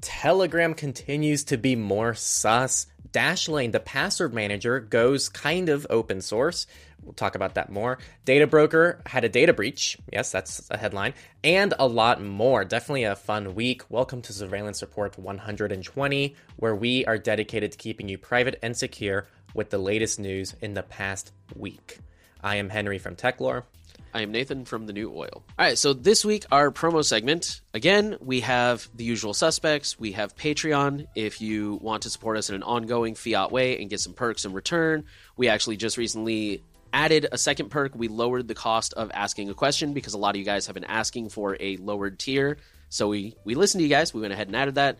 Telegram continues to be more sus. Dashlane, the password manager, goes kind of open source. We'll talk about that more. Data Broker had a data breach. Yes, that's a headline. And a lot more. Definitely a fun week. Welcome to Surveillance Report 120, where we are dedicated to keeping you private and secure with the latest news in the past week. I am Henry from Techlore. I am Nathan from the New Oil. All right, so this week, our promo segment again, we have the usual suspects. We have Patreon if you want to support us in an ongoing fiat way and get some perks in return. We actually just recently added a second perk. We lowered the cost of asking a question because a lot of you guys have been asking for a lowered tier. So we, we listened to you guys. We went ahead and added that.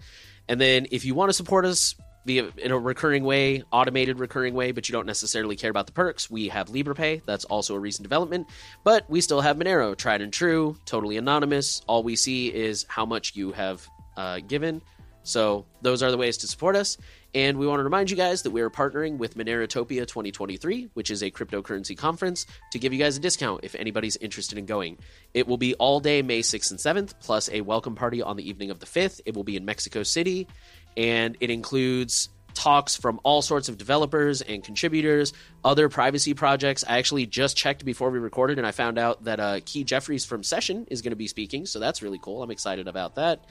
And then if you want to support us, in a recurring way, automated recurring way, but you don't necessarily care about the perks. We have Liberapay, that's also a recent development, but we still have Monero, tried and true, totally anonymous. All we see is how much you have uh, given. So those are the ways to support us. And we want to remind you guys that we are partnering with Monerotopia 2023, which is a cryptocurrency conference, to give you guys a discount if anybody's interested in going. It will be all day May 6th and 7th, plus a welcome party on the evening of the 5th. It will be in Mexico City and it includes talks from all sorts of developers and contributors, other privacy projects. I actually just checked before we recorded, and I found out that uh, Kee Jefferys from Session is going to be speaking, so that's really cool. I'm excited about that.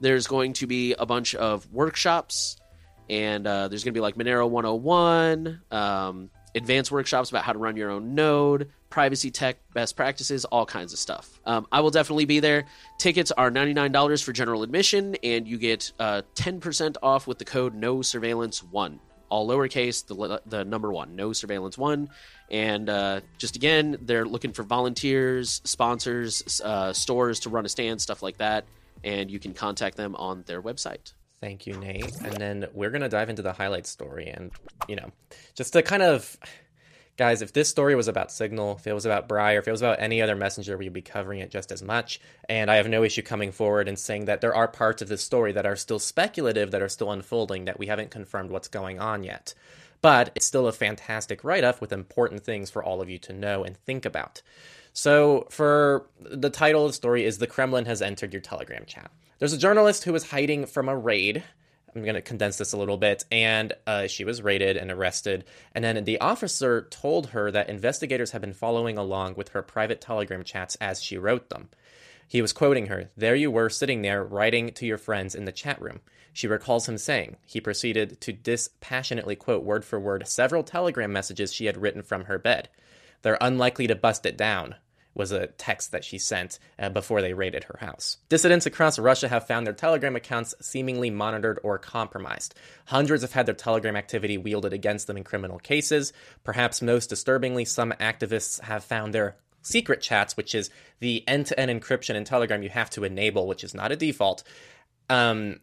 There's going to be a bunch of workshops, and uh, there's going to be like Monero 101, um, advanced workshops about how to run your own node, privacy tech, best practices, all kinds of stuff. Um, I will definitely be there. Tickets are $99 for general admission, and you get uh, 10% off with the code No Surveillance One. All lowercase, the, the number one, No Surveillance One. And uh, just again, they're looking for volunteers, sponsors, uh, stores to run a stand, stuff like that. And you can contact them on their website. Thank you, Nate. And then we're going to dive into the highlight story. And, you know, just to kind of guys, if this story was about Signal, if it was about Briar, if it was about any other messenger, we'd be covering it just as much. And I have no issue coming forward and saying that there are parts of this story that are still speculative, that are still unfolding, that we haven't confirmed what's going on yet. But it's still a fantastic write up with important things for all of you to know and think about. So, for the title of the story is The Kremlin Has Entered Your Telegram Chat. There's a journalist who was hiding from a raid I'm going to condense this a little bit. And uh, she was raided and arrested. And then the officer told her that investigators had been following along with her private Telegram chats as she wrote them. He was quoting her, There you were sitting there writing to your friends in the chat room. She recalls him saying, he proceeded to dispassionately quote word for word several telegram messages she had written from her bed. They're unlikely to bust it down was a text that she sent uh, before they raided her house. Dissidents across Russia have found their Telegram accounts seemingly monitored or compromised. Hundreds have had their Telegram activity wielded against them in criminal cases. Perhaps most disturbingly, some activists have found their secret chats, which is the end to end encryption in Telegram you have to enable, which is not a default. Um,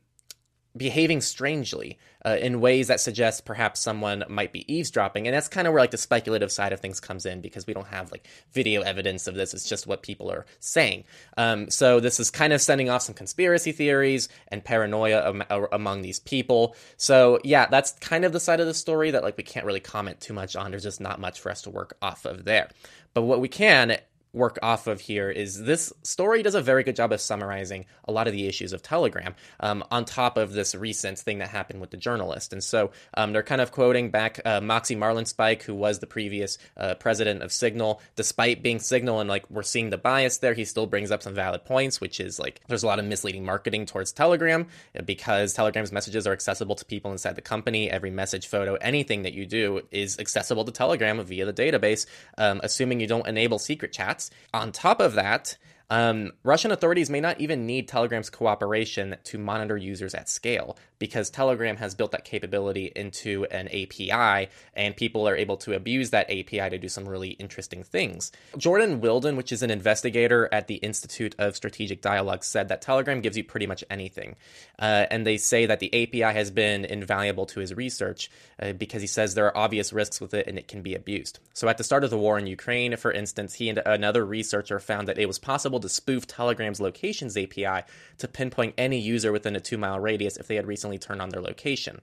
behaving strangely uh, in ways that suggest perhaps someone might be eavesdropping. And that's kind of where like the speculative side of things comes in because we don't have like video evidence of this. It's just what people are saying. Um, so this is kind of sending off some conspiracy theories and paranoia am- among these people. So yeah that's kind of the side of the story that like we can't really comment too much on. There's just not much for us to work off of there. But what we can work off of here is this story does a very good job of summarizing a lot of the issues of Telegram um, on top of this recent thing that happened with the journalist. And so um, they're kind of quoting back uh, Moxie Marlinspike, who was the previous uh, president of Signal. Despite being Signal and like we're seeing the bias there, he still brings up some valid points, which is like there's a lot of misleading marketing towards Telegram uh, because Telegram's messages are accessible to people inside the company. Every message, photo, anything that you do is accessible to Telegram via the database, um, assuming you don't enable secret chats. On top of that, um, Russian authorities may not even need Telegram's cooperation to monitor users at scale because Telegram has built that capability into an API and people are able to abuse that API to do some really interesting things. Jordan Wildon, which is an investigator at the Institute of Strategic Dialogue, said that Telegram gives you pretty much anything. Uh, and they say that the API has been invaluable to his research uh, because he says there are obvious risks with it and it can be abused. So at the start of the war in Ukraine, for instance, he and another researcher found that it was possible to spoof Telegram's locations API to pinpoint any user within a two mile radius if they had recently turned on their location.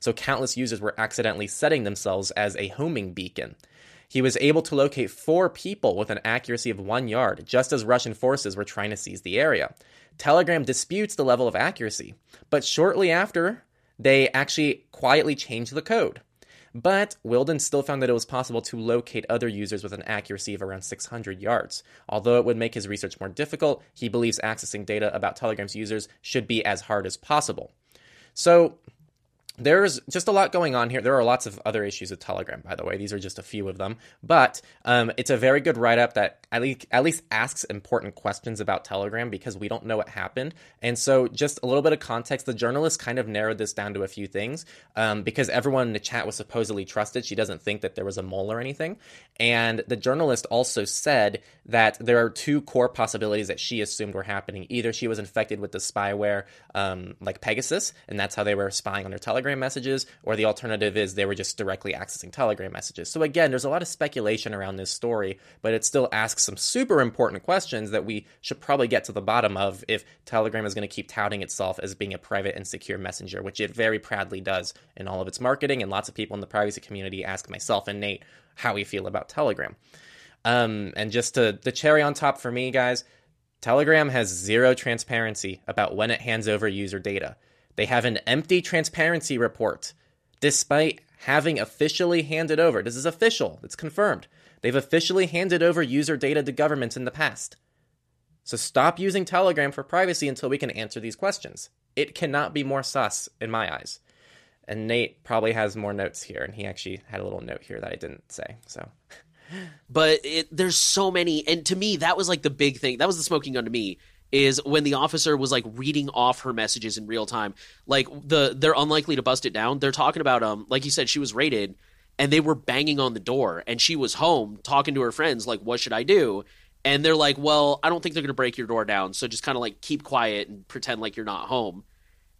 So countless users were accidentally setting themselves as a homing beacon. He was able to locate four people with an accuracy of one yard, just as Russian forces were trying to seize the area. Telegram disputes the level of accuracy, but shortly after, they actually quietly changed the code. But Wildon still found that it was possible to locate other users with an accuracy of around 600 yards. Although it would make his research more difficult, he believes accessing data about Telegram's users should be as hard as possible. So, there's just a lot going on here. There are lots of other issues with Telegram, by the way. These are just a few of them. But um, it's a very good write up that at least, at least asks important questions about Telegram because we don't know what happened. And so, just a little bit of context the journalist kind of narrowed this down to a few things um, because everyone in the chat was supposedly trusted. She doesn't think that there was a mole or anything. And the journalist also said that there are two core possibilities that she assumed were happening. Either she was infected with the spyware um, like Pegasus, and that's how they were spying on her Telegram Telegram messages, or the alternative is they were just directly accessing Telegram messages. So again, there's a lot of speculation around this story, but it still asks some super important questions that we should probably get to the bottom of if Telegram is going to keep touting itself as being a private and secure messenger, which it very proudly does in all of its marketing. And lots of people in the privacy community ask myself and Nate how we feel about Telegram. Um, and just to, the cherry on top for me, guys, Telegram has zero transparency about when it hands over user data. They have an empty transparency report, despite having officially handed over. This is official, it's confirmed. They've officially handed over user data to governments in the past. So stop using Telegram for privacy until we can answer these questions. It cannot be more sus in my eyes. And Nate probably has more notes here, and he actually had a little note here that I didn't say. So. But it, there's so many, and to me, that was like the big thing. That was the smoking gun to me is when the officer was like reading off her messages in real time. Like the they're unlikely to bust it down. They're talking about um like you said she was raided and they were banging on the door and she was home talking to her friends like what should I do? And they're like, "Well, I don't think they're going to break your door down, so just kind of like keep quiet and pretend like you're not home."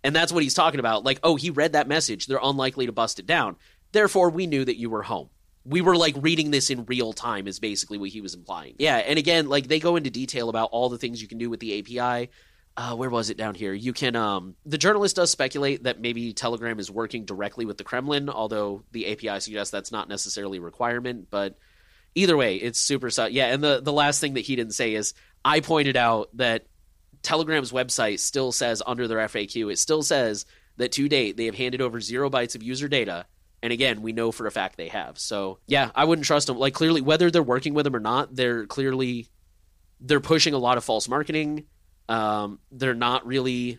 And that's what he's talking about. Like, "Oh, he read that message. They're unlikely to bust it down. Therefore, we knew that you were home." We were like reading this in real time is basically what he was implying. Yeah, and again, like they go into detail about all the things you can do with the API. Uh, where was it down here? You can. Um, the journalist does speculate that maybe Telegram is working directly with the Kremlin, although the API suggests that's not necessarily a requirement. But either way, it's super. Su- yeah, and the the last thing that he didn't say is I pointed out that Telegram's website still says under their FAQ, it still says that to date they have handed over zero bytes of user data and again, we know for a fact they have. So yeah, I wouldn't trust them. Like clearly, whether they're working with them or not, they're clearly they're pushing a lot of false marketing. Um, they're not really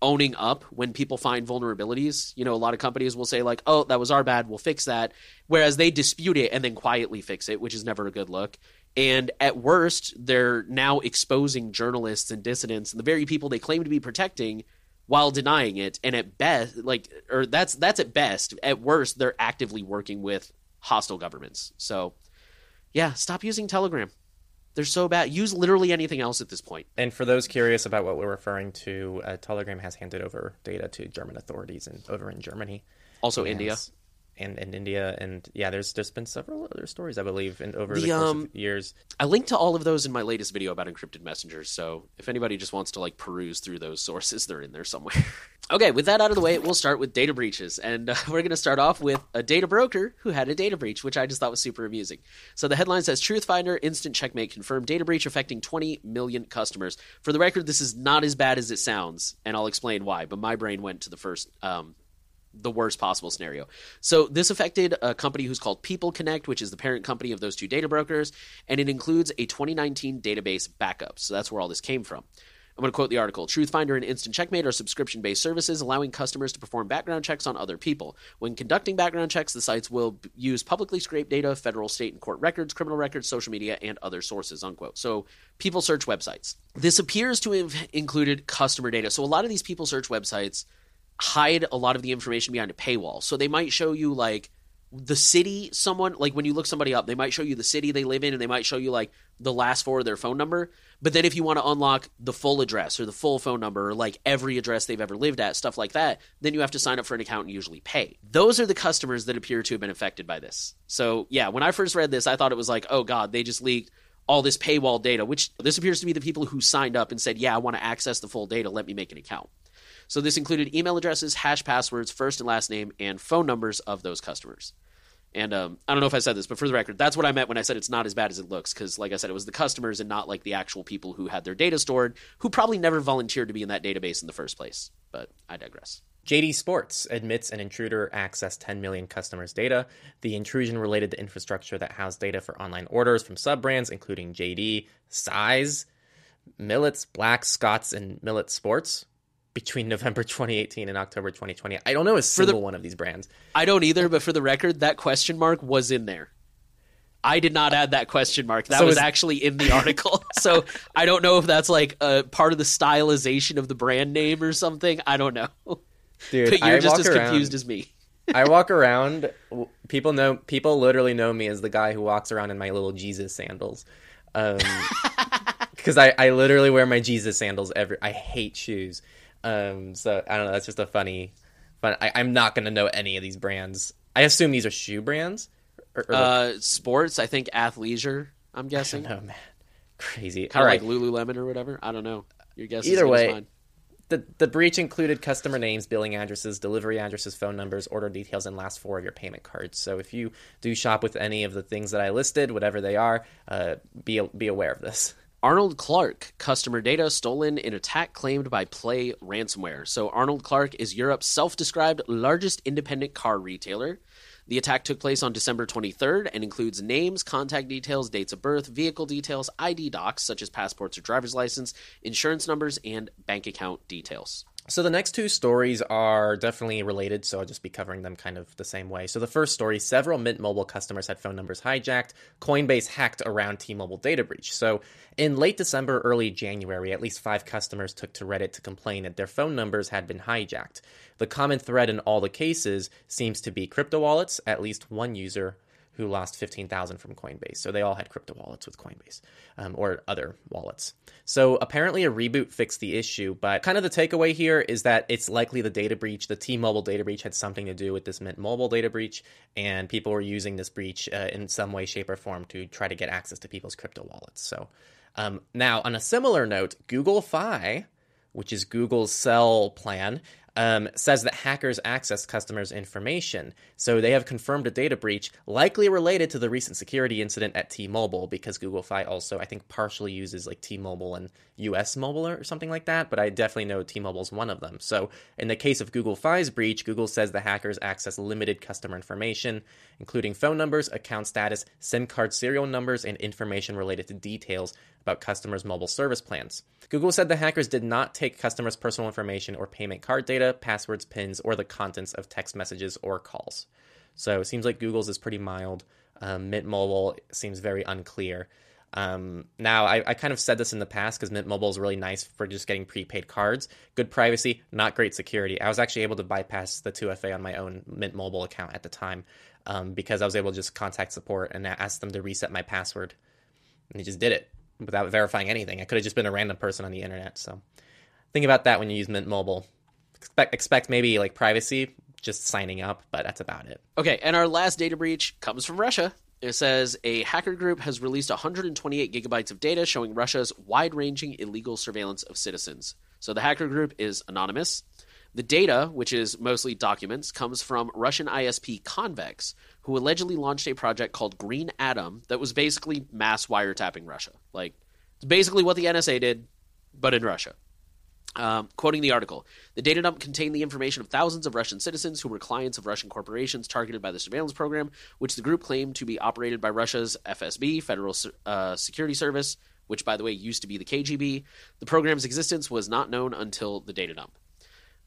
owning up when people find vulnerabilities. You know, a lot of companies will say like, "Oh, that was our bad. We'll fix that," whereas they dispute it and then quietly fix it, which is never a good look. And at worst, they're now exposing journalists and dissidents and the very people they claim to be protecting while denying it and at best like or that's that's at best at worst they're actively working with hostile governments. So yeah stop using telegram. They're so bad. Use literally anything else at this point. And for those curious about what we're referring to uh, telegram has handed over data to german authorities and over in germany. Also india and, and India and yeah, there's there's been several other stories I believe in over the, the course um, of years. I linked to all of those in my latest video about encrypted messengers, so if anybody just wants to like peruse through those sources, they're in there somewhere. okay, with that out of the way, we'll start with data breaches, and uh, we're going to start off with a data broker who had a data breach, which I just thought was super amusing. So the headline says Truthfinder instant checkmate confirmed data breach affecting 20 million customers. For the record, this is not as bad as it sounds, and I'll explain why. But my brain went to the first um, the worst possible scenario. So this affected a company who's called People Connect, which is the parent company of those two data brokers, and it includes a 2019 database backup. So that's where all this came from. I'm going to quote the article. Truthfinder and Instant Checkmate are subscription based services allowing customers to perform background checks on other people. When conducting background checks, the sites will use publicly scraped data, federal, state, and court records, criminal records, social media, and other sources. Unquote. So people search websites. This appears to have included customer data. So a lot of these people search websites hide a lot of the information behind a paywall. So they might show you like the city someone like when you look somebody up, they might show you the city they live in and they might show you like the last four of their phone number. But then if you want to unlock the full address or the full phone number or like every address they've ever lived at, stuff like that, then you have to sign up for an account and usually pay. Those are the customers that appear to have been affected by this. So yeah, when I first read this, I thought it was like, oh god, they just leaked all this paywall data, which this appears to be the people who signed up and said, yeah, I want to access the full data, let me make an account. So this included email addresses, hash passwords, first and last name, and phone numbers of those customers. And um, I don't know if I said this, but for the record, that's what I meant when I said it's not as bad as it looks. Because, like I said, it was the customers and not like the actual people who had their data stored, who probably never volunteered to be in that database in the first place. But I digress. JD Sports admits an intruder accessed 10 million customers' data. The intrusion related to infrastructure that housed data for online orders from sub brands, including JD, Size, Millets, Black, Scotts, and Millet Sports between November 2018 and October 2020. I don't know a single the, one of these brands. I don't either, but for the record, that question mark was in there. I did not add that question mark. That so was actually in the article. so I don't know if that's like a part of the stylization of the brand name or something. I don't know. Dude, but you're I just as around, confused as me. I walk around. People know. People literally know me as the guy who walks around in my little Jesus sandals. Um, because I, I literally wear my Jesus sandals every. I hate shoes. Um, so I don't know. That's just a funny. But I, am not gonna know any of these brands. I assume these are shoe brands. Or, or uh, sports. I think athleisure. I'm guessing. Oh man, crazy. Kind of right. like Lululemon or whatever. I don't know. Your guess. Either way, the the breach included customer names, billing addresses, delivery addresses, phone numbers, order details, and last four of your payment cards. So if you do shop with any of the things that I listed, whatever they are, uh, be be aware of this. Arnold Clark customer data stolen in attack claimed by Play ransomware. So, Arnold Clark is Europe's self described largest independent car retailer. The attack took place on December 23rd and includes names, contact details, dates of birth, vehicle details, ID docs such as passports or driver's license, insurance numbers, and bank account details. So the next two stories are definitely related, so I'll just be covering them kind of the same way. So the first story, several Mint Mobile customers had phone numbers hijacked. Coinbase hacked around T-Mobile data breach. So in late December, early January, at least 5 customers took to Reddit to complain that their phone numbers had been hijacked. The common thread in all the cases seems to be crypto wallets. At least one user who lost 15,000 from Coinbase. So they all had crypto wallets with Coinbase um, or other wallets. So apparently a reboot fixed the issue, but kind of the takeaway here is that it's likely the data breach, the T-Mobile data breach had something to do with this Mint Mobile data breach and people were using this breach uh, in some way shape or form to try to get access to people's crypto wallets. So um, now on a similar note, Google Fi which is Google's cell plan, um, says that hackers access customers' information. So they have confirmed a data breach, likely related to the recent security incident at T-Mobile, because Google Fi also, I think, partially uses like T-Mobile and US Mobile or something like that. But I definitely know T-Mobile is one of them. So in the case of Google Fi's breach, Google says the hackers access limited customer information, including phone numbers, account status, SIM card serial numbers, and information related to details about customers' mobile service plans. Google said the hackers did not take customers' personal information or payment card data, passwords, pins, or the contents of text messages or calls. So it seems like Google's is pretty mild. Um, Mint Mobile seems very unclear. Um, now, I, I, kind of said this in the past because Mint Mobile is really nice for just getting prepaid cards. Good privacy, not great security. I was actually able to bypass the 2FA on my own Mint Mobile account at the time um, because I was able to just contact support and ask them to reset my password. And they just did it without verifying anything. I could have just been a random person on the internet. So think about that when you use Mint Mobile. Expect expect maybe like privacy, just signing up, but that's about it. Okay, and our last data breach comes from Russia. It says a hacker group has released 128 gigabytes of data showing Russia's wide-ranging illegal surveillance of citizens. So the hacker group is anonymous. The data, which is mostly documents, comes from Russian ISP Convex, who allegedly launched a project called Green Atom that was basically mass wiretapping Russia. Like, it's basically what the NSA did, but in Russia. Um, quoting the article, the data dump contained the information of thousands of Russian citizens who were clients of Russian corporations targeted by the surveillance program, which the group claimed to be operated by Russia's FSB, Federal uh, Security Service, which, by the way, used to be the KGB. The program's existence was not known until the data dump.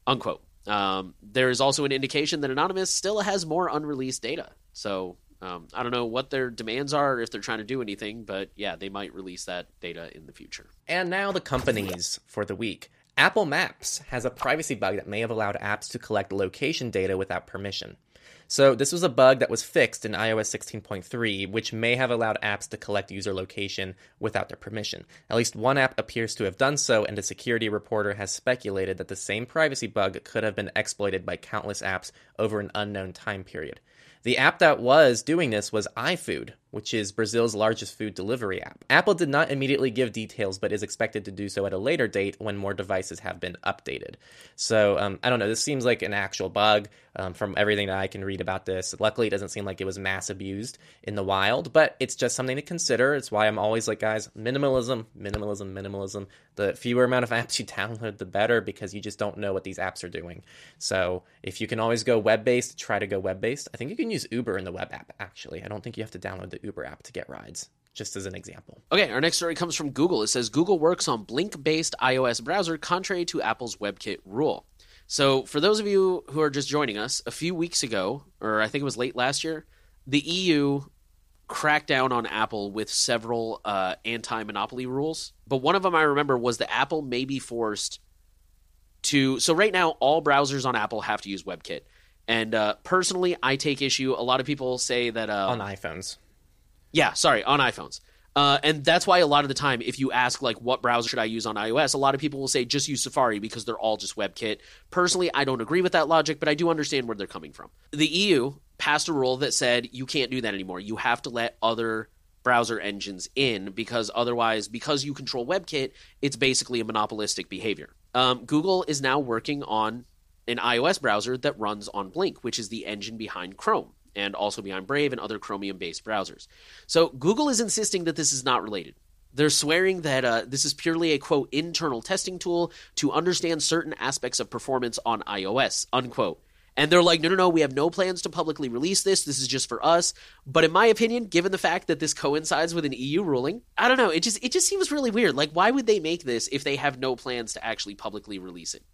Unquote. Um, there is also an indication that Anonymous still has more unreleased data. So um, I don't know what their demands are if they're trying to do anything, but yeah, they might release that data in the future. And now the companies for the week. Apple Maps has a privacy bug that may have allowed apps to collect location data without permission. So, this was a bug that was fixed in iOS 16.3, which may have allowed apps to collect user location without their permission. At least one app appears to have done so, and a security reporter has speculated that the same privacy bug could have been exploited by countless apps over an unknown time period. The app that was doing this was iFood, which is Brazil's largest food delivery app. Apple did not immediately give details, but is expected to do so at a later date when more devices have been updated. So um, I don't know. This seems like an actual bug um, from everything that I can read about this. Luckily, it doesn't seem like it was mass abused in the wild, but it's just something to consider. It's why I'm always like, guys, minimalism, minimalism, minimalism. The fewer amount of apps you download, the better because you just don't know what these apps are doing. So if you can always go web based, try to go web based. I think you can use Uber in the web app, actually. I don't think you have to download the Uber app to get rides just as an example. Okay, our next story comes from Google. It says Google works on Blink based iOS browser contrary to Apple's WebKit rule. So, for those of you who are just joining us, a few weeks ago, or I think it was late last year, the EU cracked down on Apple with several uh, anti monopoly rules. But one of them I remember was that Apple may be forced to. So, right now, all browsers on Apple have to use WebKit. And uh, personally, I take issue. A lot of people say that. Uh, on iPhones. Yeah, sorry, on iPhones. Uh, and that's why a lot of the time, if you ask like what browser should I use on iOS, a lot of people will say just use Safari because they're all just WebKit. Personally, I don't agree with that logic, but I do understand where they're coming from. The EU passed a rule that said you can't do that anymore. You have to let other browser engines in because otherwise, because you control WebKit, it's basically a monopolistic behavior. Um, Google is now working on an iOS browser that runs on Blink, which is the engine behind Chrome and also behind Brave and other Chromium based browsers. So Google is insisting that this is not related. They're swearing that uh, this is purely a quote internal testing tool to understand certain aspects of performance on iOS unquote. And they're like, no, no, no, we have no plans to publicly release this. This is just for us. But in my opinion, given the fact that this coincides with an EU ruling, I don't know. It just it just seems really weird. Like, why would they make this if they have no plans to actually publicly release it?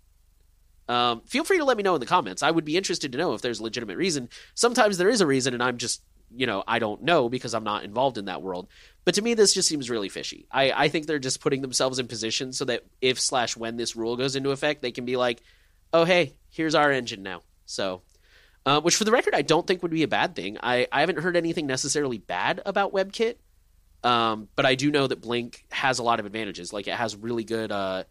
Um, feel free to let me know in the comments. I would be interested to know if there's a legitimate reason. Sometimes there is a reason, and I'm just, you know, I don't know because I'm not involved in that world. But to me, this just seems really fishy. I, I think they're just putting themselves in position so that if slash when this rule goes into effect, they can be like, oh, hey, here's our engine now. So, uh, which for the record, I don't think would be a bad thing. I, I haven't heard anything necessarily bad about WebKit, um, but I do know that Blink has a lot of advantages. Like it has really good. Uh,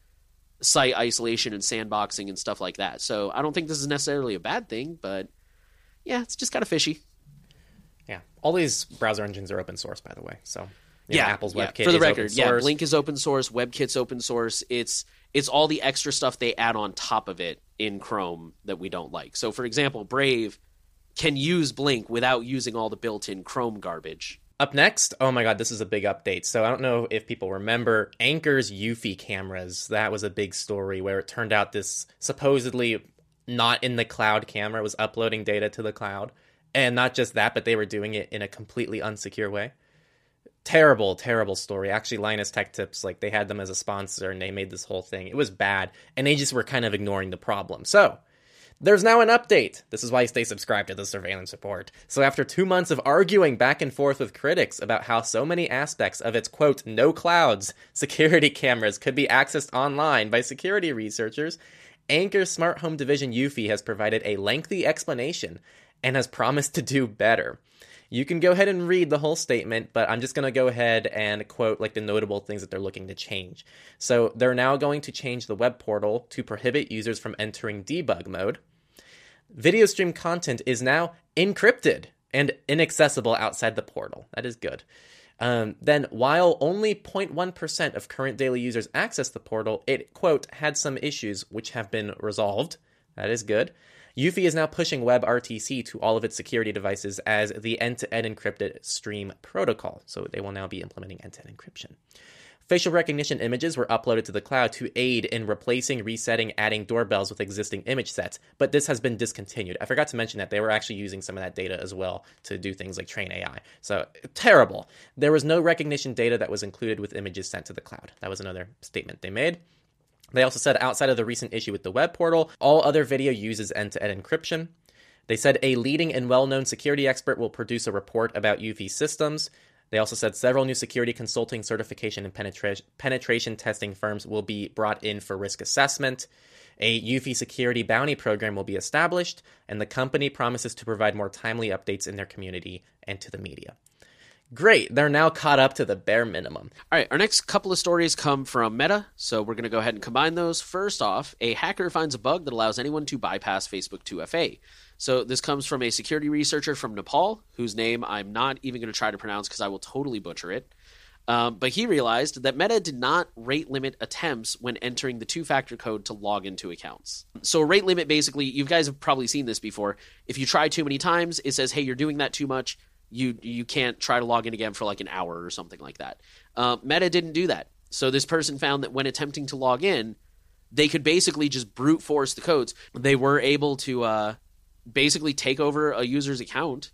site isolation and sandboxing and stuff like that. So I don't think this is necessarily a bad thing, but yeah, it's just kind of fishy. Yeah, all these browser engines are open source, by the way. So yeah, know, Apple's yeah. WebKit for the record, yeah. Blink is open source, WebKit's open source. It's it's all the extra stuff they add on top of it in Chrome that we don't like. So, for example, Brave can use Blink without using all the built-in Chrome garbage. Up next, oh my god, this is a big update. So I don't know if people remember Anker's Eufy cameras. That was a big story where it turned out this supposedly not in the cloud camera was uploading data to the cloud. And not just that, but they were doing it in a completely unsecure way. Terrible, terrible story. Actually, Linus Tech Tips, like they had them as a sponsor and they made this whole thing. It was bad. And they just were kind of ignoring the problem. So there's now an update. This is why you stay subscribed to the surveillance report. So, after two months of arguing back and forth with critics about how so many aspects of its quote, no clouds security cameras could be accessed online by security researchers, Anker's smart home division Eufy has provided a lengthy explanation and has promised to do better. You can go ahead and read the whole statement, but I'm just going to go ahead and quote like the notable things that they're looking to change. So, they're now going to change the web portal to prohibit users from entering debug mode video stream content is now encrypted and inaccessible outside the portal. That is good. Um, then, while only 0.1% of current daily users access the portal, it, quote, had some issues which have been resolved. That is good. Eufy is now pushing WebRTC to all of its security devices as the end to end encrypted stream protocol. So they will now be implementing end to end encryption. Facial recognition images were uploaded to the cloud to aid in replacing, resetting, adding doorbells with existing image sets, but this has been discontinued. I forgot to mention that they were actually using some of that data as well to do things like train AI. So, terrible. There was no recognition data that was included with images sent to the cloud. That was another statement they made. They also said outside of the recent issue with the web portal, all other video uses end to end encryption. They said a leading and well known security expert will produce a report about Eufy systems. They also said several new security consulting, certification, and penetra- penetration testing firms will be brought in for risk assessment. A Eufy security bounty program will be established, and the company promises to provide more timely updates in their community and to the media. Great, they're now caught up to the bare minimum. All right, our next couple of stories come from Meta, so we're going to go ahead and combine those. First off, a hacker finds a bug that allows anyone to bypass Facebook 2FA. So this comes from a security researcher from Nepal, whose name I'm not even going to try to pronounce because I will totally butcher it. Um, but he realized that Meta did not rate limit attempts when entering the two factor code to log into accounts. So, a rate limit basically, you guys have probably seen this before. If you try too many times, it says, hey, you're doing that too much. You, you can't try to log in again for like an hour or something like that. Uh, Meta didn't do that. So, this person found that when attempting to log in, they could basically just brute force the codes. They were able to uh, basically take over a user's account.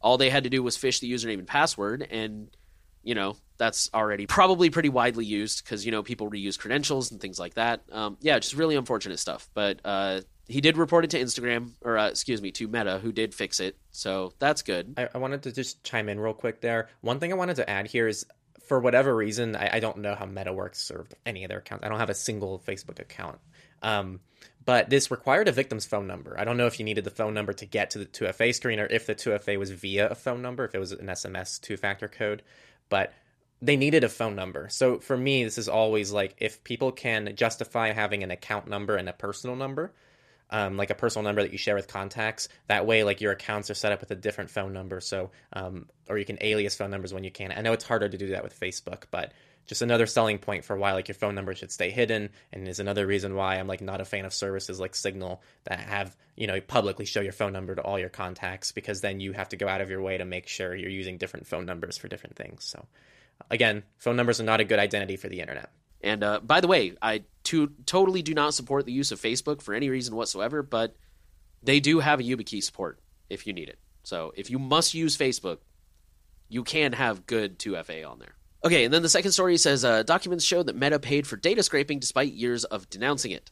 All they had to do was phish the username and password, and you know that's already probably pretty widely used because you know people reuse credentials and things like that. Um, yeah, just really unfortunate stuff. But uh, he did report it to Instagram, or uh, excuse me, to Meta, who did fix it. So that's good. I, I, wanted to just chime in real quick there. One thing I wanted to add here is, for whatever reason, I, I don't know how Meta works or any of their accounts. I don't have a single Facebook account. Um, but this required a victim's phone number. I don't know if you needed the phone number to get to the 2FA screen or if the 2FA was via a phone number, if it was an SMS two factor code. But they needed a phone number. So for me, this is always like if people can justify having an account number and a personal number, um, like a personal number that you share with contacts. That way, like your accounts are set up with a different phone number. So, um, or you can alias phone numbers when you can. I know it's harder to do that with Facebook, but just another selling point for why like your phone number should stay hidden, and is another reason why I'm like not a fan of services like Signal that have you know publicly show your phone number to all your contacts because then you have to go out of your way to make sure you're using different phone numbers for different things. So Again, phone numbers are not a good identity for the internet. And uh, by the way, I to, totally do not support the use of Facebook for any reason whatsoever, but they do have a YubiKey support if you need it. So if you must use Facebook, you can have good 2FA on there. Okay, and then the second story says uh, documents show that Meta paid for data scraping despite years of denouncing it.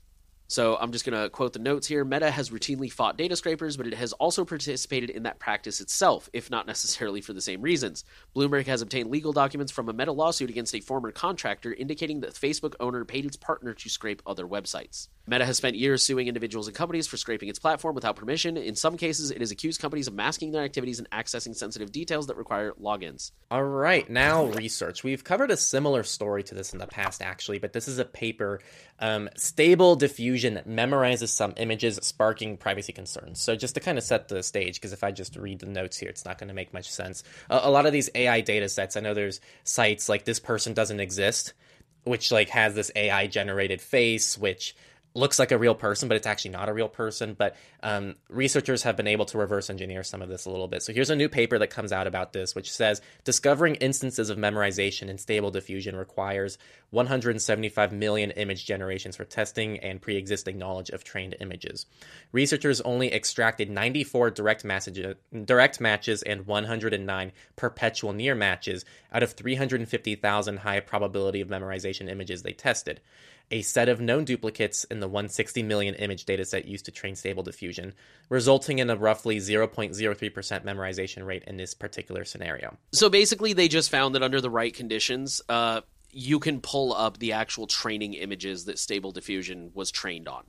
So I'm just going to quote the notes here. Meta has routinely fought data scrapers, but it has also participated in that practice itself, if not necessarily for the same reasons. Bloomberg has obtained legal documents from a Meta lawsuit against a former contractor indicating that Facebook owner paid its partner to scrape other websites. Meta has spent years suing individuals and companies for scraping its platform without permission. In some cases, it has accused companies of masking their activities and accessing sensitive details that require logins. All right, now research. We've covered a similar story to this in the past, actually, but this is a paper. Um, stable diffusion memorizes some images, sparking privacy concerns. So, just to kind of set the stage, because if I just read the notes here, it's not going to make much sense. A, a lot of these AI data sets, I know there's sites like this person doesn't exist, which like has this AI generated face, which looks like a real person, but it's actually not a real person. But um, researchers have been able to reverse engineer some of this a little bit. So here's a new paper that comes out about this, which says discovering instances of memorization in stable diffusion requires 175 million image generations for testing and pre existing knowledge of trained images. Researchers only extracted 94 direct, direct matches and 109 perpetual near matches out of 350,000 high probability of memorization images they tested a set of known duplicates in the 160 million image dataset used to train Stable Diffusion, resulting in a roughly 0.03% memorization rate in this particular scenario. So basically, they just found that under the right conditions, uh, you can pull up the actual training images that Stable Diffusion was trained on,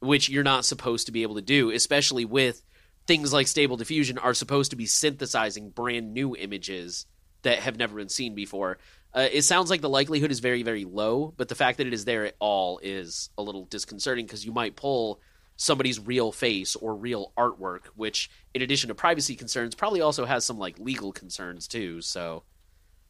which you're not supposed to be able to do, especially with things like Stable Diffusion are supposed to be synthesizing brand new images that have never been seen before. Uh, it sounds like the likelihood is very, very low, but the fact that it is there at all is a little disconcerting because you might pull somebody's real face or real artwork, which, in addition to privacy concerns, probably also has some like legal concerns too. So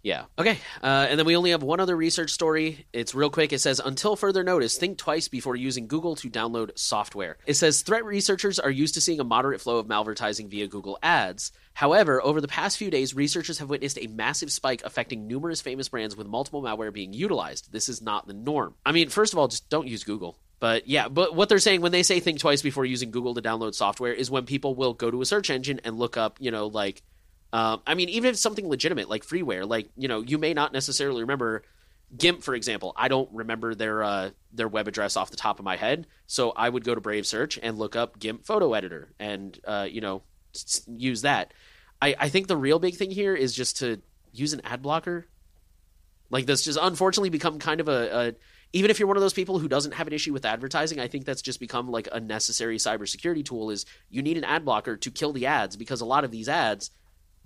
yeah. Okay. Uh, and then we only have one other research story. It's real quick. It says, until further notice, think twice before using Google to download software. It says threat researchers are used to seeing a moderate flow of malvertising via Google Ads. However, over the past few days, researchers have witnessed a massive spike affecting numerous famous brands with multiple malware being utilized. This is not the norm. I mean, first of all, just don't use Google. But yeah, but what they're saying when they say think twice before using Google to download software is when people will go to a search engine and look up, you know, like um, I mean, even if something legitimate like freeware, like you know, you may not necessarily remember GIMP, for example. I don't remember their uh, their web address off the top of my head, so I would go to Brave Search and look up GIMP photo editor, and uh, you know, use that. I, I think the real big thing here is just to use an ad blocker. Like this, just unfortunately become kind of a, a even if you're one of those people who doesn't have an issue with advertising, I think that's just become like a necessary cybersecurity tool. Is you need an ad blocker to kill the ads because a lot of these ads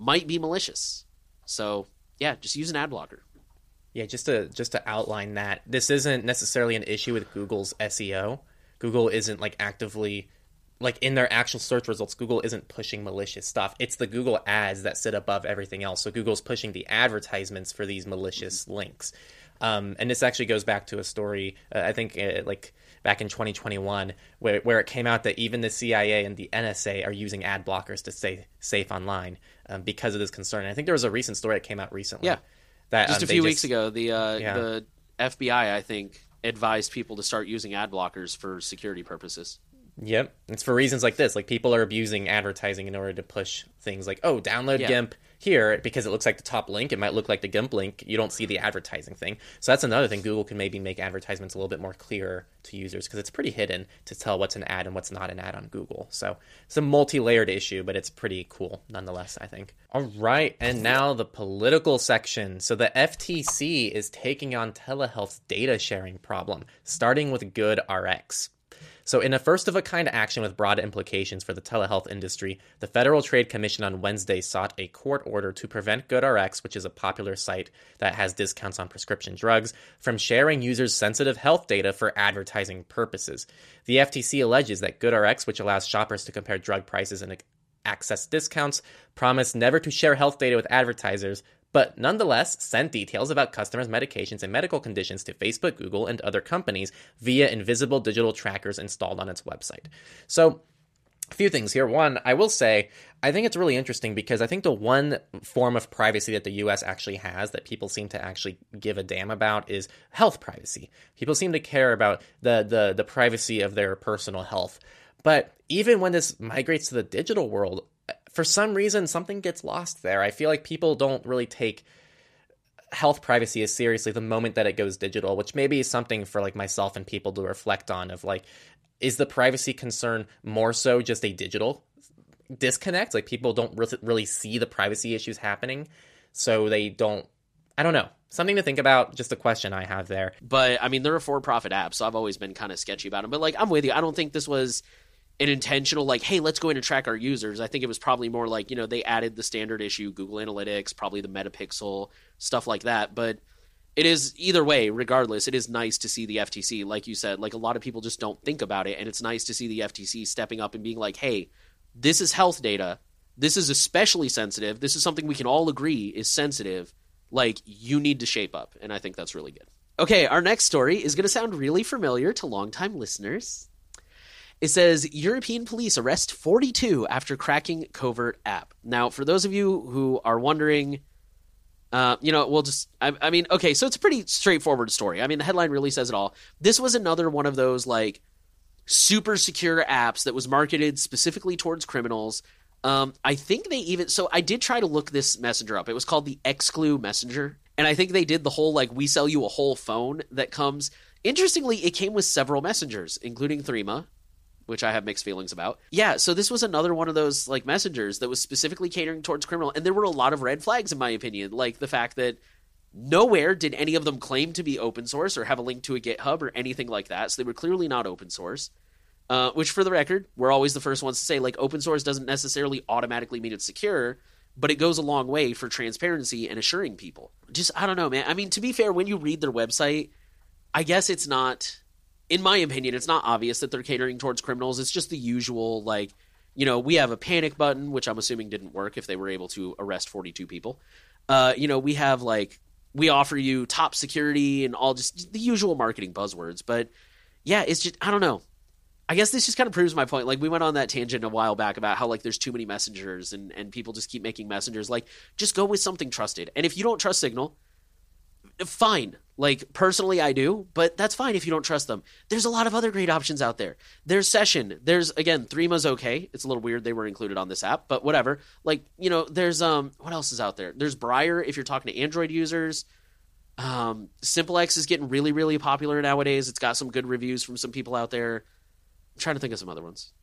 might be malicious. So yeah, just use an ad blocker. Yeah, just to just to outline that this isn't necessarily an issue with Google's SEO. Google isn't like actively like in their actual search results, Google isn't pushing malicious stuff. It's the Google ads that sit above everything else. So Google's pushing the advertisements for these malicious links. Um, and this actually goes back to a story, uh, I think, uh, like back in 2021, where, where it came out that even the CIA and the NSA are using ad blockers to stay safe online um, because of this concern. And I think there was a recent story that came out recently. Yeah. That, Just um, a few weeks ago, the uh, Yeah. the FBI, I think, advised people to start using ad blockers for security purposes. Yep. It's for reasons like this. Like people are abusing advertising in order to push things like, oh, download Yeah. GIMP here because it looks like the top link. It might look like the GIMP link. You don't see the advertising thing. So that's another thing. Google can maybe make advertisements a little bit more clearer to users because it's pretty hidden to tell what's an ad and what's not an ad on Google. So it's a multi layered issue, but it's pretty cool nonetheless, I think. All right. And now the political section. So the FTC is taking on telehealth's data sharing problem, starting with GoodRx. So, in a first of a kind action with broad implications for the telehealth industry, the Federal Trade Commission on Wednesday sought a court order to prevent GoodRx, which is a popular site that has discounts on prescription drugs, from sharing users' sensitive health data for advertising purposes. The FTC alleges that GoodRx, which allows shoppers to compare drug prices and access discounts, promised never to share health data with advertisers, but nonetheless sent details about customers' medications and medical conditions to Facebook, Google, and other companies via invisible digital trackers installed on its website. So, a few things here. One, I will say, I think it's really interesting because I think the one form of privacy that the US actually has that people seem to actually give a damn about is health privacy. People seem to care about the the, the privacy of their personal health. But even when this migrates to the digital world, for some reason something gets lost there. I feel like people don't really take health privacy as seriously the moment that it goes digital, which maybe is something for like myself and people to reflect on of like is the privacy concern more so just a digital disconnect? Like people don't re- really see the privacy issues happening, so they don't I don't know. Something to think about, just a question I have there. But I mean, they're a for-profit app, so I've always been kind of sketchy about them. But like, I'm with you. I don't think this was an intentional like, hey, let's go in and track our users. I think it was probably more like you know they added the standard issue, Google Analytics, probably the Metapixel stuff like that. But it is either way, regardless, it is nice to see the FTC, like you said, like a lot of people just don't think about it, and it's nice to see the FTC stepping up and being like, hey, this is health data. This is especially sensitive. This is something we can all agree is sensitive. Like, you need to shape up. And I think that's really good. Okay, our next story is going to sound really familiar to longtime listeners. It says European police arrest 42 after cracking covert app. Now, for those of you who are wondering, uh, you know, we'll just, I, I mean, okay, so it's a pretty straightforward story. I mean, the headline really says it all. This was another one of those, like, super secure apps that was marketed specifically towards criminals. Um, I think they even so I did try to look this messenger up. It was called the Exclu Messenger, and I think they did the whole like we sell you a whole phone that comes. Interestingly, it came with several messengers, including Threema, which I have mixed feelings about. Yeah, so this was another one of those like messengers that was specifically catering towards criminal, and there were a lot of red flags in my opinion, like the fact that nowhere did any of them claim to be open source or have a link to a GitHub or anything like that. So they were clearly not open source. Uh, which, for the record, we're always the first ones to say like open source doesn't necessarily automatically mean it's secure, but it goes a long way for transparency and assuring people. Just I don't know, man. I mean, to be fair, when you read their website, I guess it's not, in my opinion, it's not obvious that they're catering towards criminals. It's just the usual like. You know, we have a panic button, which I'm assuming didn't work if they were able to arrest 42 people. Uh, you know, we have like we offer you top security and all just the usual marketing buzzwords. But yeah, it's just I don't know. I guess this just kind of proves my point. Like we went on that tangent a while back about how like there's too many messengers and and people just keep making messengers. Like just go with something trusted. And if you don't trust Signal, fine. Like personally, I do, but that's fine if you don't trust them. There's a lot of other great options out there. There's Session. There's again, Threema's okay. It's a little weird they were included on this app, but whatever. Like you know, there's um, what else is out there? There's Briar if you're talking to Android users. Um, SimpleX is getting really, really popular nowadays. It's got some good reviews from some people out there. I'm trying to think of some other ones.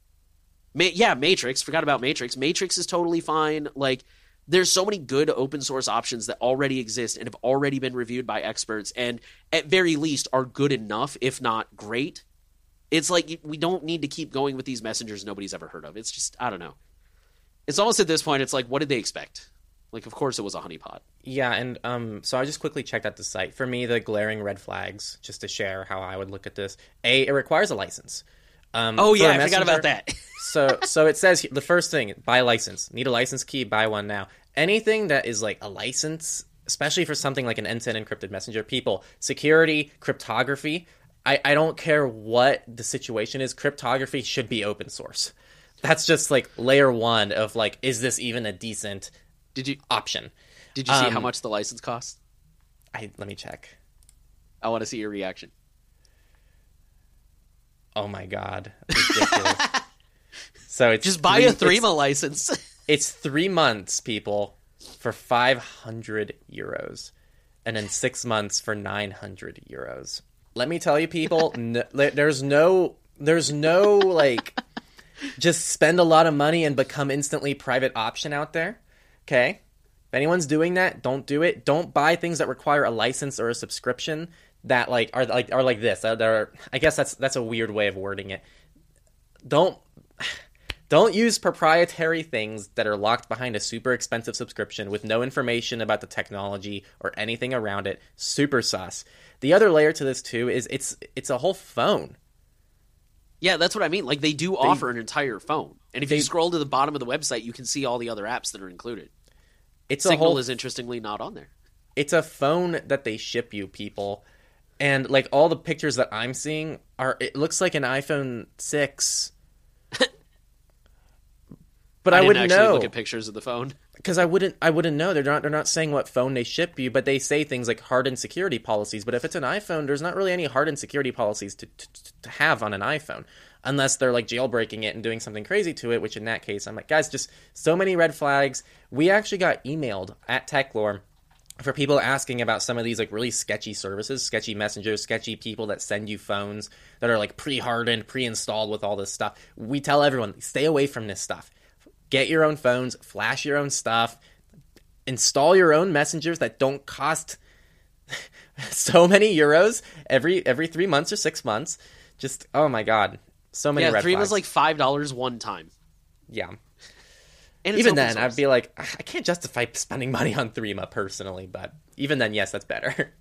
Ma- yeah, Matrix. Forgot about Matrix. Matrix is totally fine. Like, there's so many good open source options that already exist and have already been reviewed by experts, and at very least are good enough, if not great. It's like we don't need to keep going with these messengers nobody's ever heard of. It's just I don't know. It's almost at this point. It's like, what did they expect? Like, of course, it was a honeypot. Yeah, and um, so I just quickly checked out the site. For me, the glaring red flags, just to share how I would look at this. A, it requires a license. Um, Oh yeah, I forgot about that. so so it says the first thing buy license need a license key buy one now anything that is like a license especially for something like an end-to-end encrypted messenger people security cryptography I, I don't care what the situation is cryptography should be open source that's just like layer one of like is this even a decent did you option did you see how Um, much the license costs? I let me check I want to see your reaction. Oh my god so it's Just buy three- a Threema license. It's three months, people, for 500 euros, and then six months for 900 euros. Let me tell you, people, no, there's no, there's no like, just spend a lot of money and become instantly private option out there. Okay, if anyone's doing that, don't do it. Don't buy things that require a license or a subscription that like are like are like this. That are, I guess that's that's a weird way of wording it. Don't don't use proprietary things that are locked behind a super expensive subscription with no information about the technology or anything around it. Super sus. The other layer to this too is it's it's a whole phone. yeah, that's what I mean. Like they do offer an entire phone, and if you scroll to the bottom of the website, you can see all the other apps that are included. It's a Signal whole is interestingly not on there. it's a phone that they ship you people. And like all the pictures that I'm seeing are it looks like an iPhone 6. but I, I, wouldn't actually know. look at pictures of the phone. because I wouldn't I wouldn't know. They're not they're not saying what phone they ship you, but they say things like hardened security policies. But if it's an iPhone, there's not really any hardened security policies to to, to have on an iPhone, unless they're like jailbreaking it and doing something crazy to it. Which in that case, I'm like, guys, just so many red flags. We actually got emailed at Techlore for people asking about some of these like really sketchy services, sketchy messengers, sketchy people that send you phones that are like pre-hardened, pre-installed with all this stuff. We tell everyone stay away from this stuff. Get your own phones, flash your own stuff, install your own messengers that don't cost so many euros every every 3 months or 6 months. Just oh my god, so many Yeah, red three flags. was like five dollars one time. yeah. And Even then, source. I'd be like, "Ah, I can't justify spending money on Threema personally, but even then, yes, that's better.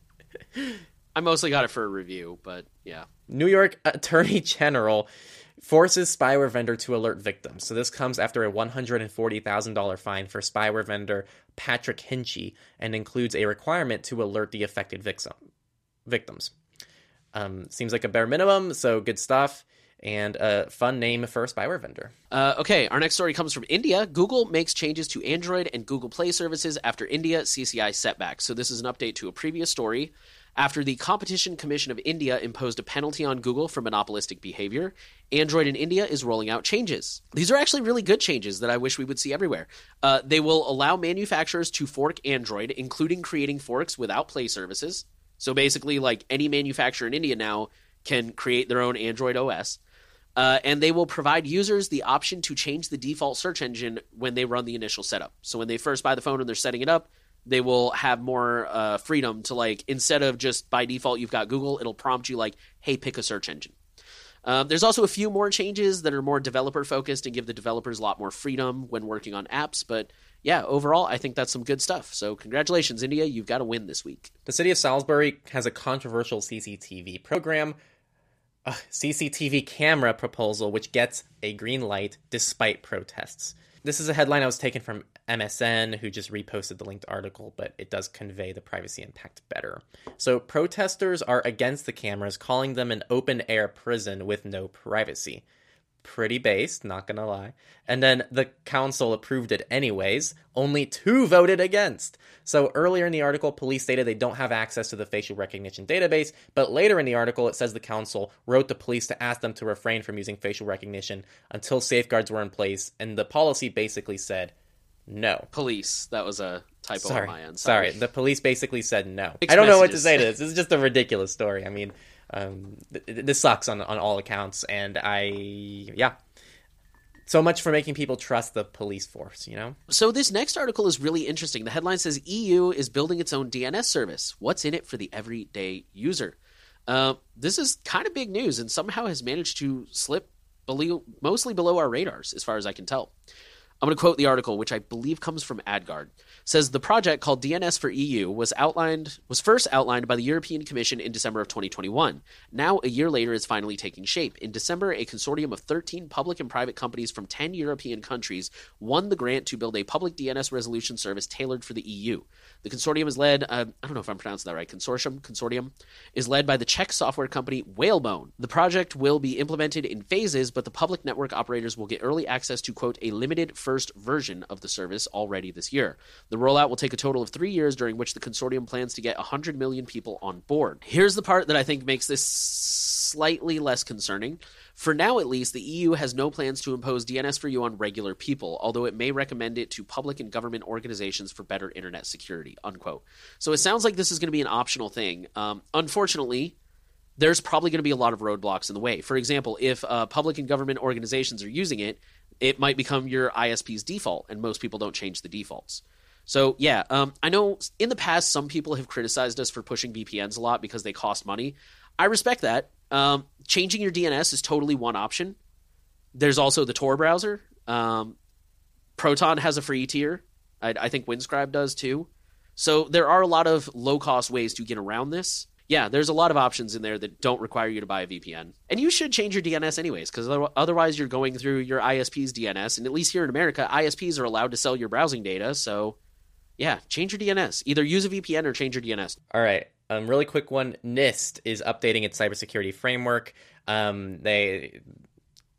I mostly got it for a review, but yeah. New York Attorney General forces spyware vendor to alert victims. So this comes after a $140,000 fine for spyware vendor Patrick Hinchy and includes a requirement to alert the affected victim, victims. Um, seems like a bare minimum, so good stuff. And a fun name for a spyware vendor. Uh, okay, our next story comes from India. Google makes changes to Android and Google Play services after India CCI setback. So this is an update to a previous story. After the Competition Commission of India imposed a penalty on Google for monopolistic behavior, Android in India is rolling out changes. These are actually really good changes that I wish we would see everywhere. Uh, they will allow manufacturers to fork Android, including creating forks without Play services. So basically, like any manufacturer in India now can create their own Android OS. Uh, and they will provide users the option to change the default search engine when they run the initial setup. So when they first buy the phone and they're setting it up, they will have more uh, freedom to like instead of just by default you've got Google, it'll prompt you like, "Hey, pick a search engine." Um, there's also a few more changes that are more developer focused and give the developers a lot more freedom when working on apps. But yeah, overall, I think that's some good stuff. So congratulations, India, you've got a win this week. The city of Salisbury has a controversial CCTV program, a CCTV camera proposal, which gets a green light despite protests. This is a headline I was taken from MSN, who just reposted the linked article, but it does convey the privacy impact better. So, protesters are against the cameras, calling them an open air prison with no privacy pretty based, not gonna lie. And then the council approved it anyways. Only two voted against. So earlier in the article, police stated they don't have access to the facial recognition database, but later in the article, it says the council wrote the police to ask them to refrain from using facial recognition until safeguards were in place, and the policy basically said no. Police, that was a typo Sorry, on my end. sorry. The police basically said no. Mixed I don't know what to say to this. This is just a ridiculous story. I mean, um, th- th- this sucks on on all accounts, and I yeah. So much for making people trust the police force, you know? So this next article is really interesting. The headline says EU is building its own DNS service. What's in it for the everyday user? Uh, this is kind of big news, and somehow has managed to slip below, mostly below our radars, as far as I can tell. I'm going to quote the article, which I believe comes from AdGuard. says the project called DNS for EU was outlined was first outlined by the European Commission in December of 2021. Now, a year later, it's finally taking shape. In December, a consortium of 13 public and private companies from 10 European countries won the grant to build a public DNS resolution service tailored for the EU. The consortium is led, uh, I don't know if I'm pronouncing that right, consortium, consortium, is led by the Czech software company Whalebone. The project will be implemented in phases, but the public network operators will get early access to, quote, a limited first version of the service already this year. The rollout will take a total of three years, during which the consortium plans to get 100 million people on board. Here's the part that I think makes this slightly less concerning. For now, at least, the EU has no plans to impose DNS for EU on regular people, although it may recommend it to public and government organizations for better internet security. Unquote. So it sounds like this is going to be an optional thing. Um, unfortunately, there's probably going to be a lot of roadblocks in the way. For example, if uh, public and government organizations are using it, it might become your ISP's default, and most people don't change the defaults. So yeah, um, I know in the past some people have criticized us for pushing VPNs a lot because they cost money. I respect that. Um, changing your DNS is totally one option. There's also the Tor browser. Um, Proton has a free tier. I, I think Windscribe does too. So there are a lot of low cost ways to get around this yeah, there's a lot of options in there that don't require you to buy a VPN. And you should change your DNS anyways, because otherwise you're going through your ISP's DNS. And at least here in America, ISPs are allowed to sell your browsing data. So, yeah, change your DNS. Either use a VPN or change your DNS. All right. Um, really quick one. NIST is updating its cybersecurity framework. Um, they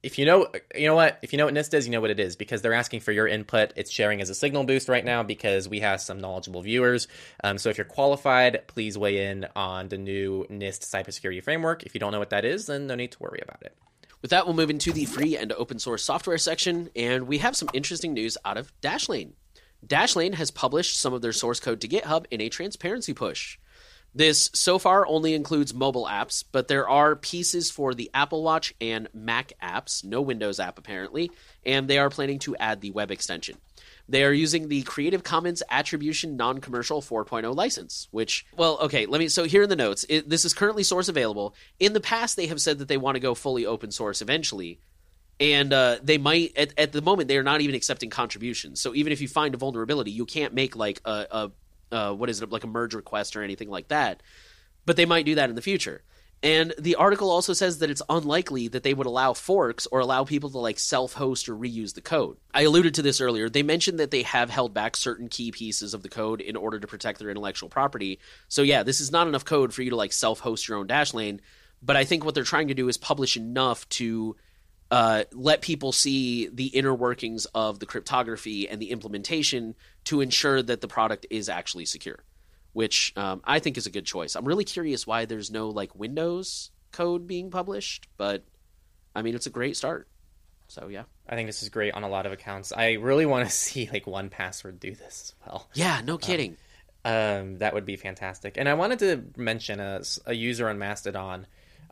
if you know, you know what, if you know what NIST is, you know what it is because they're asking for your input. It's sharing as a signal boost right now because we have some knowledgeable viewers. Um, so if you're qualified, please weigh in on the new NIST cybersecurity framework. If you don't know what that is, then no need to worry about it. With that, we'll move into the free and open source software section, and we have some interesting news out of Dashlane. Dashlane has published some of their source code to GitHub in a transparency push. This so far only includes mobile apps, but there are pieces for the Apple Watch and Mac apps, no Windows app apparently, and they are planning to add the web extension. They are using the Creative Commons Attribution Non Commercial 4.0 license, which, well, okay, let me. So here in the notes, it, this is currently source available. In the past, they have said that they want to go fully open source eventually. And uh, they might, at, at the moment, they are not even accepting contributions. So even if you find a vulnerability, you can't make like a, a uh, what is it like a merge request or anything like that. But they might do that in the future. And the article also says that it's unlikely that they would allow forks or allow people to like self-host or reuse the code. I alluded to this earlier. They mentioned that they have held back certain key pieces of the code in order to protect their intellectual property. So yeah, this is not enough code for you to like self-host your own Dashlane, but I think what they're trying to do is publish enough to uh, let people see the inner workings of the cryptography and the implementation to ensure that the product is actually secure, which um, I think is a good choice. I'm really curious why there's no like Windows code being published, but I mean it's a great start. So yeah, I think this is great on a lot of accounts. I really want to see like 1Password do this as well. Yeah, no kidding. Um, um, that would be fantastic. And I wanted to mention a, a user on Mastodon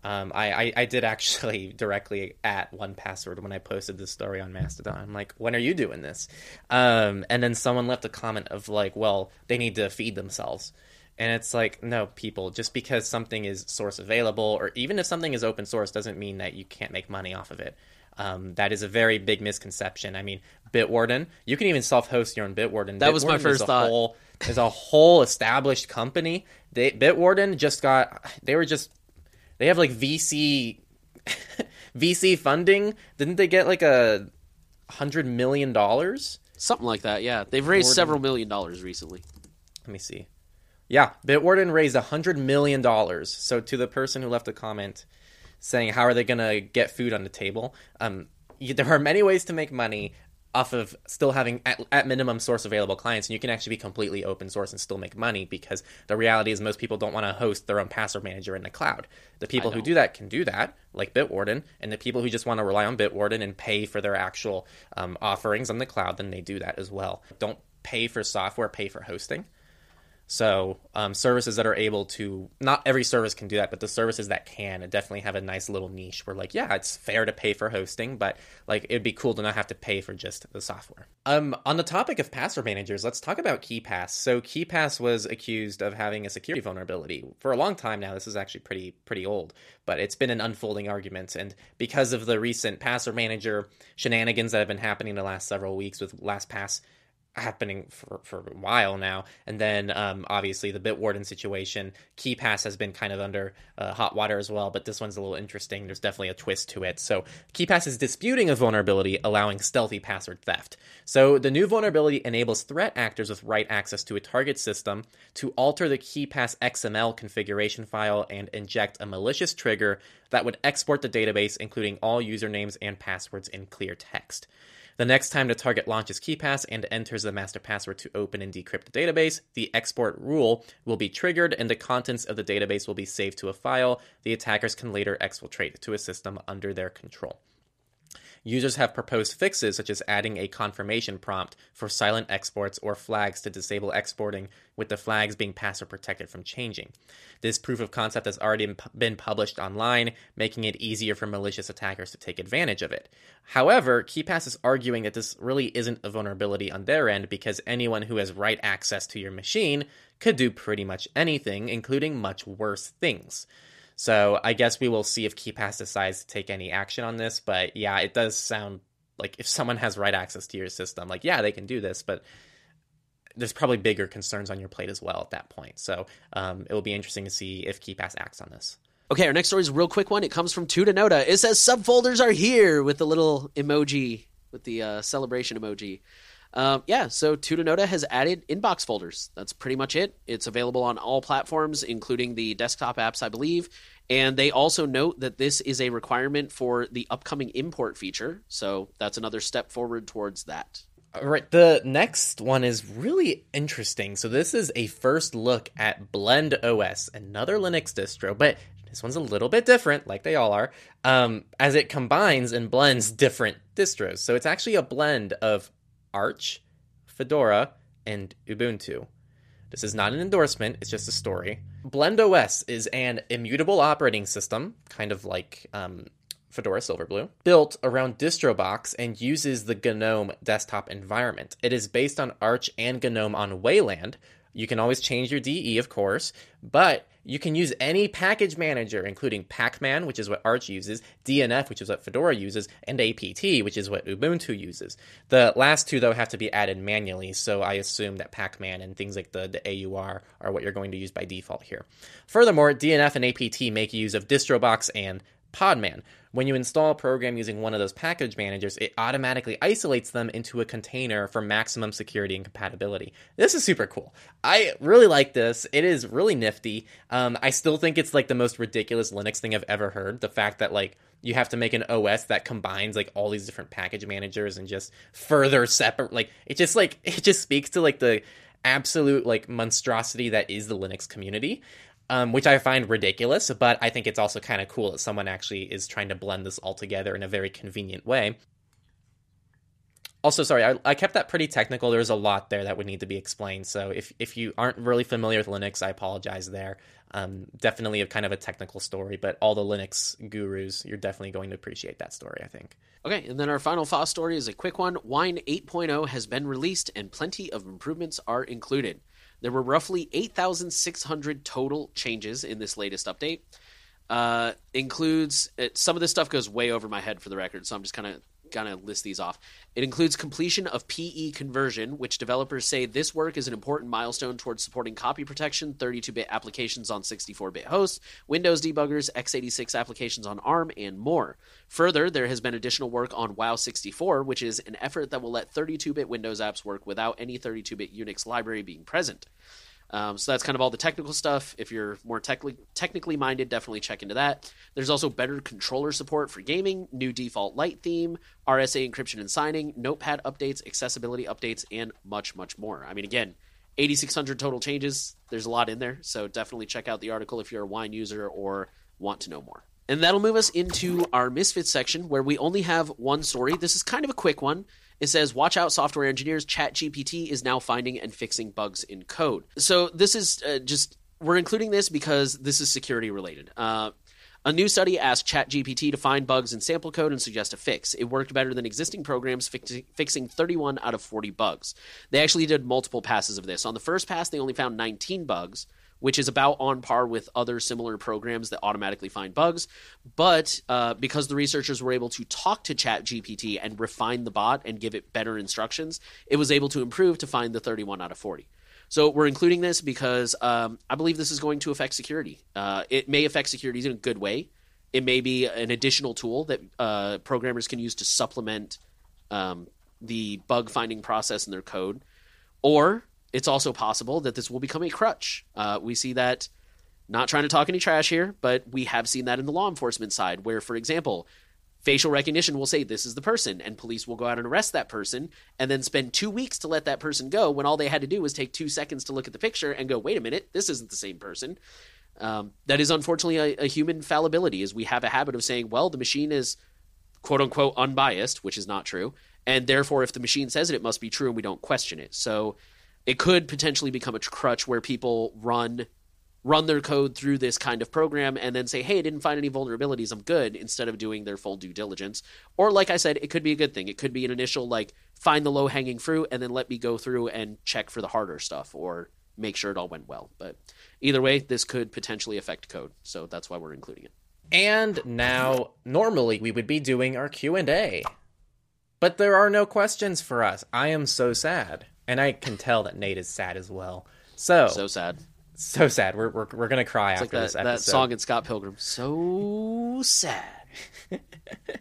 um, I, I, I, did actually directly at 1Password when I posted this story on Mastodon. I'm like, when are you doing this? Um, and then someone left a comment of like, well, they need to feed themselves. And it's like, no, people, just because something is source available, or even if something is open source, doesn't mean that you can't make money off of it. Um, that is a very big misconception. I mean, Bitwarden, you can even self-host your own Bitwarden. That Bitwarden was my first is thought. Whole, is a whole established company. They, Bitwarden just got, they were just they have like VC VC funding. Didn't they get like a hundred million dollars? Something like that. Yeah, they've raised several million dollars recently. Let me see. Yeah, Bitwarden raised a hundred million dollars. So to the person who left a comment saying how are they going to get food on the table, um, there are many ways to make money off of still having at, at, minimum source available clients and you can actually be completely open source and still make money because the reality is most people don't want to host their own password manager in the cloud. The people who do that can do that like bitwarden and the people who just want to rely on bitwarden and pay for their actual um, offerings on the cloud then they do that as well. Don't pay for software pay for hosting So um, services that are able to not every service can do that, but the services that can definitely have a nice little niche where like yeah, it's fair to pay for hosting, but like it'd be cool to not have to pay for just the software. Um, on the topic of password managers, let's talk about KeePass. So KeePass was accused of having a security vulnerability for a long time now. This is actually pretty pretty old, but it's been an unfolding argument, and because of the recent password manager shenanigans that have been happening the last several weeks with LastPass happening for, for a while now. And then um, obviously the Bitwarden situation. KeePass has been kind of under uh, hot water as well, but this one's a little interesting. There's definitely a twist to it. So KeePass is disputing a vulnerability allowing stealthy password theft. So the new vulnerability enables threat actors with write access to a target system to alter the KeePass XML configuration file and inject a malicious trigger that would export the database, including all usernames and passwords in clear text. The next time the target launches KeePass and enters the master password to open and decrypt the database, the export rule will be triggered and the contents of the database will be saved to a file the attackers can later exfiltrate to a system under their control. Users have proposed fixes such as adding a confirmation prompt for silent exports or flags to disable exporting, with the flags being password protected from changing. This proof of concept has already been published online, making it easier for malicious attackers to take advantage of it. However, KeePass is arguing that this really isn't a vulnerability on their end because anyone who has write access to your machine could do pretty much anything, including much worse things. So I guess we will see if KeePass decides to take any action on this. But yeah, it does sound like if someone has write access to your system, like yeah, they can do this, but there's probably bigger concerns on your plate as well at that point. So um, it will be interesting to see if KeePass acts on this. Okay, our next story is a real quick one. It comes from Tutanota. It says subfolders are here with the little emoji, with the uh, celebration emoji. Um, yeah, so Tutanota has added inbox folders. That's pretty much it. It's available on all platforms, including the desktop apps, I believe. And they also note that this is a requirement for the upcoming import feature. So that's another step forward towards that. All right, the next one is really interesting. So this is a first look at Blend OS, another Linux distro, but this one's a little bit different, like they all are, um, as it combines and blends different distros. So it's actually a blend of Arch, Fedora, and Ubuntu. This is not an endorsement, it's just a story. BlendOS is an immutable operating system, kind of like um, Fedora Silverblue, built around DistroBox and uses the GNOME desktop environment. It is based on Arch and GNOME on Wayland. You can always change your DE, of course, but you can use any package manager, including Pacman, which is what Arch uses, DNF, which is what Fedora uses, and APT, which is what Ubuntu uses. The last two, though, have to be added manually, so I assume that Pacman and things like the, the AUR are what you're going to use by default here. Furthermore, DNF and APT make use of DistroBox and Podman. When you install a program using one of those package managers, it automatically isolates them into a container for maximum security and compatibility. This is super cool. I really like this. It is really nifty. Um, I still think it's like the most ridiculous Linux thing I've ever heard. The fact that like you have to make an OS that combines like all these different package managers and just further separate. Like it just like it just speaks to like the absolute like monstrosity that is the Linux community um, which I find ridiculous, but I think it's also kind of cool that someone actually is trying to blend this all together in a very convenient way. Also, sorry, I, I, kept that pretty technical. There's a lot there that would need to be explained. So if, if you aren't really familiar with Linux, I apologize there. Um, definitely a kind of a technical story, but all the Linux gurus, you're definitely going to appreciate that story, I think. Okay, and then our final FOSS story is a quick one. Wine 8.0 has been released and plenty of improvements are included. There were roughly 8,600 total changes in this latest update. Uh, includes it, some of this stuff goes way over my head for the record, so I'm just kind of gonna list these off. It includes completion of PE conversion, which developers say this work is an important milestone towards supporting copy protection, 32-bit applications on 64-bit hosts, Windows debuggers, x86 applications on ARM, and more. Further, there has been additional work on WoW 64, which is an effort that will let 32-bit Windows apps work without any 32-bit Unix library being present. Um, so that's kind of all the technical stuff. If you're more technically technically minded, definitely check into that. There's also better controller support for gaming, new default light theme, RSA encryption and signing, notepad updates, accessibility updates, and much, much more. I mean, again, 8,600 total changes. There's a lot in there, so definitely check out the article if you're a wine user or want to know more. And that'll move us into our Misfits section where we only have one story. This is kind of a quick one. It says, "Watch out, software engineers! ChatGPT is now finding and fixing bugs in code." So this is uh, just we're including this because this is security related. Uh, a new study asked ChatGPT to find bugs in sample code and suggest a fix. It worked better than existing programs, fix- fixing 31 out of 40 bugs. They actually did multiple passes of this. On the first pass, they only found 19 bugs, which is about on par with other similar programs that automatically find bugs. But uh, because the researchers were able to talk to ChatGPT and refine the bot and give it better instructions, it was able to improve to find the 31 out of 40. So we're including this because um, I believe this is going to affect security. Uh, it may affect security in a good way. It may be an additional tool that uh, programmers can use to supplement um, the bug finding process in their code, or it's also possible that this will become a crutch. Uh, we see that. Not trying to talk any trash here, but we have seen that in the law enforcement side, where, for example, facial recognition will say this is the person and police will go out and arrest that person and then spend two weeks to let that person go when all they had to do was take two seconds to look at the picture and go wait a minute this isn't the same person um, that is unfortunately a, a human fallibility is we have a habit of saying well the machine is quote unquote unbiased which is not true and therefore if the machine says it it must be true and we don't question it so it could potentially become a crutch where people run run their code through this kind of program and then say, hey, I didn't find any vulnerabilities, I'm good, instead of doing their full due diligence. Or, like I said, it could be a good thing. It could be an initial, like, find the low hanging fruit and then let me go through and check for the harder stuff or make sure it all went well. But either way, this could potentially affect code. So that's why we're including it. And now, normally we would be doing our Q&A. But there are no questions for us. I am so sad. And I can tell that Nate is sad as well. So, So sad. so sad. We're we're, we're gonna cry It's after like this that, episode. that song in Scott Pilgrim. So sad.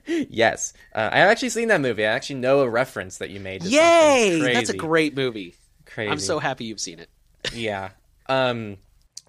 yes, uh, I've actually seen that movie. I actually know a reference that you made. To Yay! That's a great movie. Crazy. I'm so happy you've seen it. yeah. Um.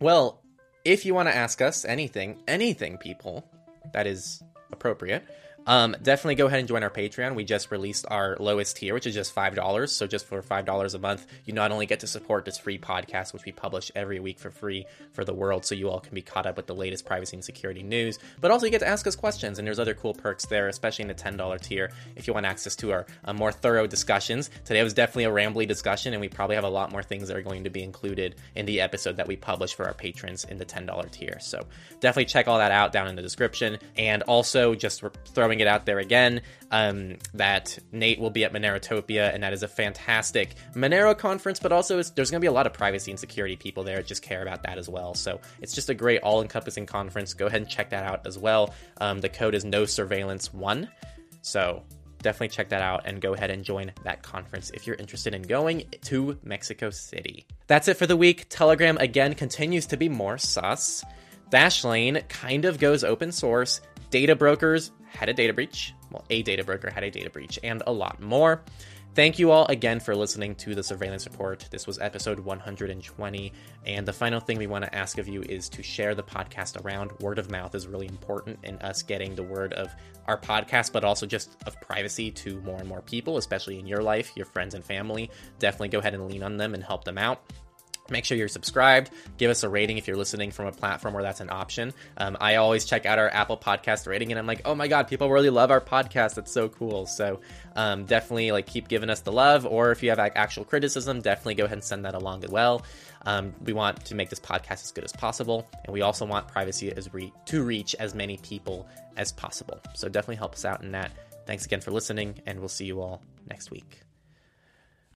Well, if you want to ask us anything, anything, people, that is appropriate. Um, definitely go ahead and join our Patreon. We just released our lowest tier, which is just five dollars. So just for five dollars a month, you not only get to support this free podcast, which we publish every week for free for the world, so you all can be caught up with the latest privacy and security news, but also you get to ask us questions. And there's other cool perks there, especially in the ten dollar tier, if you want access to our uh, more thorough discussions. Today was definitely a rambly discussion, and we probably have a lot more things that are going to be included in the episode that we publish for our patrons in the ten dollar tier. So definitely check all that out down in the description. And also just throwing it out there again um, that Nate will be at Monerotopia, and that is a fantastic Monero conference, but also there's going to be a lot of privacy and security people there that just care about that as well. So it's just a great all encompassing conference. Go ahead and check that out as well. Um, the code is no surveillance one. So definitely check that out and go ahead and join that conference if you're interested in going to Mexico City. That's it for the week. Telegram again continues to be more sus. Dashlane kind of goes open source. Data brokers had a data breach. Well, a data broker had a data breach, and a lot more. Thank you all again for listening to the Surveillance Report. This was episode 120. And the final thing we want to ask of you is to share the podcast around. Word of mouth is really important in us getting the word of our podcast, but also just of privacy to more and more people, especially in your life, your friends and family. Definitely go ahead and lean on them and help them out. Make sure you're subscribed. Give us a rating if you're listening from a platform where that's an option. Um, I always check out our Apple Podcast rating, and I'm like, oh my god, people really love our podcast. That's so cool. So um, definitely like keep giving us the love. Or if you have like, actual criticism, definitely go ahead and send that along as well. Um, we want to make this podcast as good as possible, and we also want privacy as re- to reach as many people as possible. So definitely help us out in that. Thanks again for listening, and we'll see you all next week.